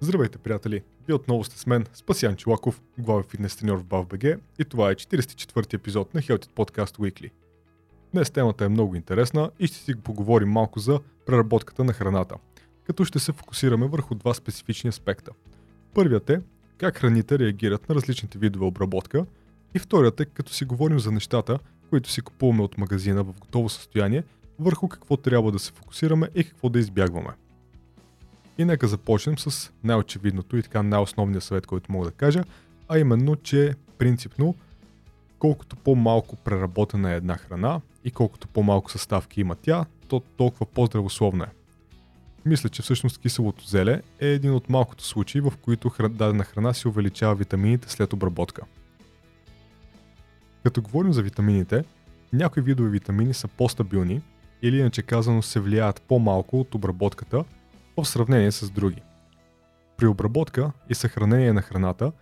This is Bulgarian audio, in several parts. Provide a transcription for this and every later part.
Здравейте, приятели! Вие отново сте с мен, Спасян Чилаков, главен фитнес треньор в БАВБГ и това е 44-ти епизод на Healthy Podcast Weekly. Днес темата е много интересна и ще си поговорим малко за преработката на храната, като ще се фокусираме върху два специфични аспекта. Първият е как храните реагират на различните видове обработка и вторият е като си говорим за нещата, които си купуваме от магазина в готово състояние, върху какво трябва да се фокусираме и какво да избягваме. И нека започнем с най-очевидното и така най-основния съвет, който мога да кажа, а именно, че принципно колкото по-малко преработена е една храна и колкото по-малко съставки има тя, то толкова по-здравословна е. Мисля, че всъщност киселото зеле е един от малкото случаи, в които дадена храна си увеличава витамините след обработка. Като говорим за витамините, някои видове витамини са по-стабилни или иначе казано се влияят по-малко от обработката – в сравнение с други. При обработка и съхранение на храната,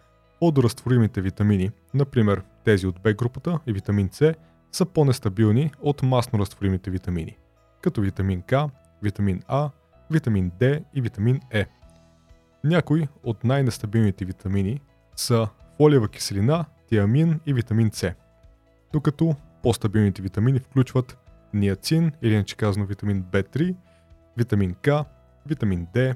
водоразтворимите витамини, например тези от Б групата и витамин С, са по-нестабилни от масно разтворимите витамини, като витамин К, витамин А, витамин Д и витамин Е. Някои от най-нестабилните витамини са фолиева киселина, тиамин и витамин С, докато по-стабилните витамини включват ниацин или иначе казано витамин B3, витамин К, витамин D,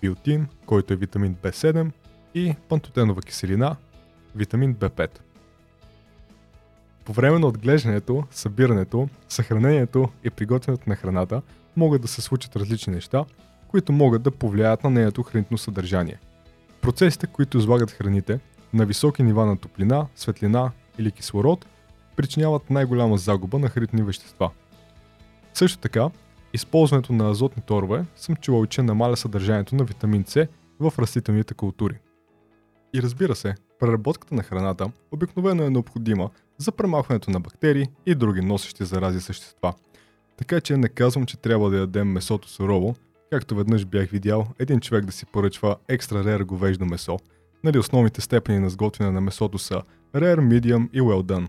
биотин, който е витамин B7 и пантотенова киселина, витамин B5. По време на отглеждането, събирането, съхранението и приготвянето на храната могат да се случат различни неща, които могат да повлияят на нейното хранително съдържание. Процесите, които излагат храните на високи нива на топлина, светлина или кислород, причиняват най-голяма загуба на хранителни вещества. Също така, Използването на азотни торове съм чувал, че намаля съдържанието на витамин С в растителните култури. И разбира се, преработката на храната обикновено е необходима за премахването на бактерии и други носещи зарази същества. Така че не казвам, че трябва да ядем месото сурово, както веднъж бях видял един човек да си поръчва екстра рер говеждо месо. Нали основните степени на сготвяне на месото са rare, medium и well done.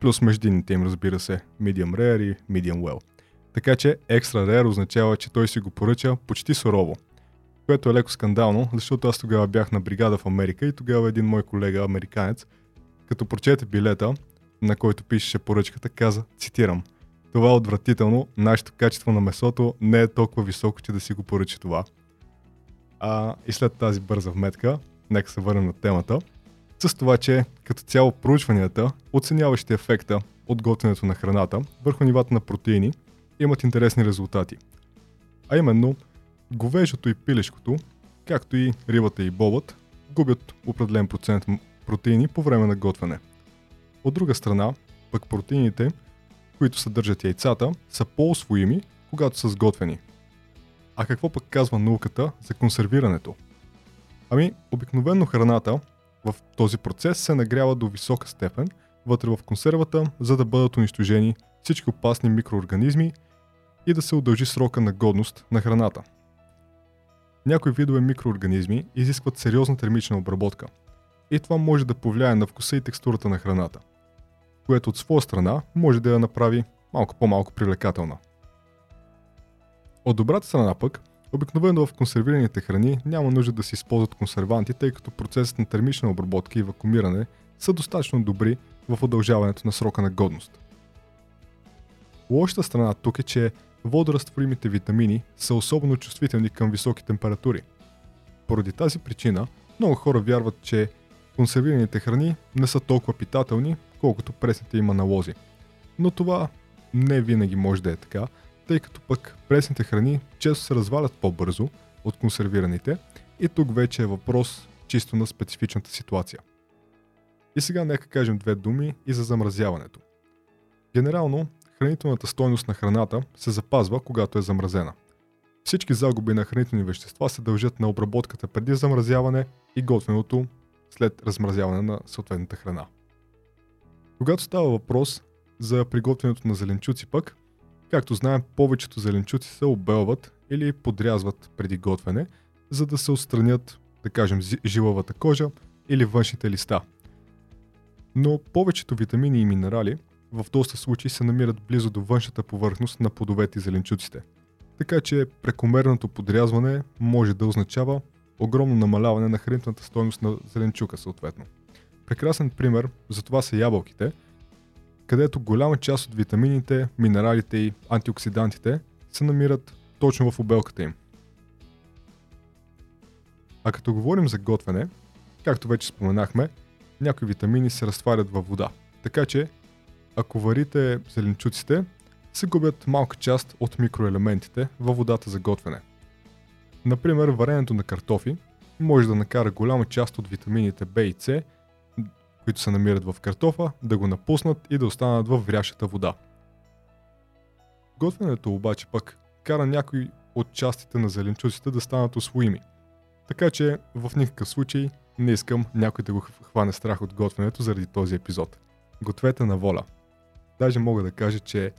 Плюс междинните им разбира се, medium rare и medium well. Така че екстра rare означава, че той си го поръча почти сурово. Което е леко скандално, защото аз тогава бях на бригада в Америка и тогава един мой колега, американец, като прочете билета, на който пишеше поръчката, каза, цитирам, това е отвратително, нашето качество на месото не е толкова високо, че да си го поръча това. А, и след тази бърза вметка, нека се върнем на темата, с това, че като цяло проучванията, оценяващи ефекта от готвенето на храната върху нивата на протеини – имат интересни резултати. А именно, говежето и пилешкото, както и рибата и бобът, губят определен процент протеини по време на готвяне. От друга страна, пък протеините, които съдържат яйцата, са по-освоими, когато са сготвени. А какво пък казва науката за консервирането? Ами, обикновено храната в този процес се нагрява до висока степен вътре в консервата, за да бъдат унищожени всички опасни микроорганизми и да се удължи срока на годност на храната. Някои видове микроорганизми изискват сериозна термична обработка и това може да повлияе на вкуса и текстурата на храната, което от своя страна може да я направи малко по-малко привлекателна. От добрата страна пък, обикновено в консервираните храни няма нужда да се използват консерванти, тъй като процесът на термична обработка и вакуумиране са достатъчно добри в удължаването на срока на годност. Лошата страна тук е, че водорастворимите витамини са особено чувствителни към високи температури. Поради тази причина, много хора вярват, че консервираните храни не са толкова питателни, колкото пресните има налози. Но това не винаги може да е така, тъй като пък пресните храни често се развалят по-бързо от консервираните и тук вече е въпрос чисто на специфичната ситуация. И сега нека кажем две думи и за замразяването. Генерално, хранителната стойност на храната се запазва, когато е замразена. Всички загуби на хранителни вещества се дължат на обработката преди замразяване и готвеното след размразяване на съответната храна. Когато става въпрос за приготвянето на зеленчуци пък, както знаем, повечето зеленчуци се обелват или подрязват преди готвене, за да се отстранят, да кажем, жилавата кожа или външните листа. Но повечето витамини и минерали в доста случаи се намират близо до външната повърхност на плодовете и зеленчуците. Така че прекомерното подрязване може да означава огромно намаляване на хранителната стойност на зеленчука съответно. Прекрасен пример за това са ябълките, където голяма част от витамините, минералите и антиоксидантите се намират точно в обелката им. А като говорим за готвене, както вече споменахме, някои витамини се разтварят във вода. Така че, ако варите зеленчуците, се губят малка част от микроелементите във водата за готвене. Например, варенето на картофи може да накара голяма част от витамините B и C, които се намират в картофа, да го напуснат и да останат в врящата вода. Готвенето обаче пък кара някои от частите на зеленчуците да станат освоими. Така че в никакъв случай не искам някой да го хване страх от готвенето заради този епизод. Гответе на воля. Даже мога да кажа, че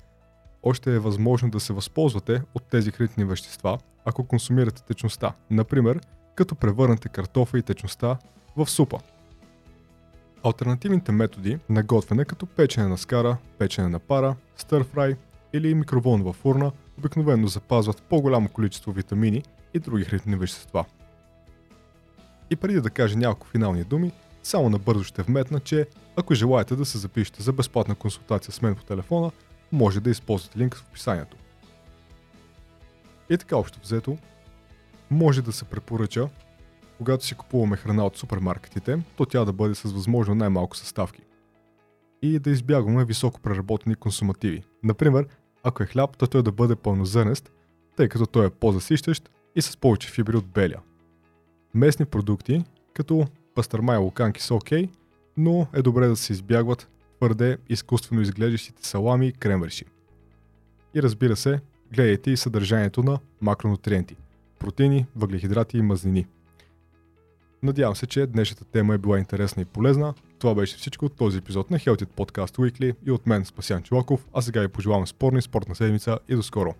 още е възможно да се възползвате от тези хранителни вещества, ако консумирате течността. Например, като превърнете картофа и течността в супа. Альтернативните методи на готвене като печене на скара, печене на пара, стърфрай или микроволнова фурна обикновено запазват по-голямо количество витамини и други хранителни вещества. И преди да кажа няколко финални думи, само набързо ще вметна, че ако желаете да се запишете за безплатна консултация с мен по телефона, може да използвате линк в описанието. И така общо взето, може да се препоръча, когато си купуваме храна от супермаркетите, то тя да бъде с възможно най-малко съставки. И да избягваме високо преработени консумативи. Например, ако е хляб, то той да бъде пълнозърнест, тъй като той е по-засищащ и с повече фибри от беля. Местни продукти, като пастърма луканки са окей, но е добре да се избягват твърде изкуствено изглеждащите салами и кремвърши. И разбира се, гледайте и съдържанието на макронутриенти – протеини, въглехидрати и мазнини. Надявам се, че днешната тема е била интересна и полезна. Това беше всичко от този епизод на Healthy Podcast Weekly и от мен Спасян Чулаков, а сега ви пожелавам спорна и спортна седмица и до скоро!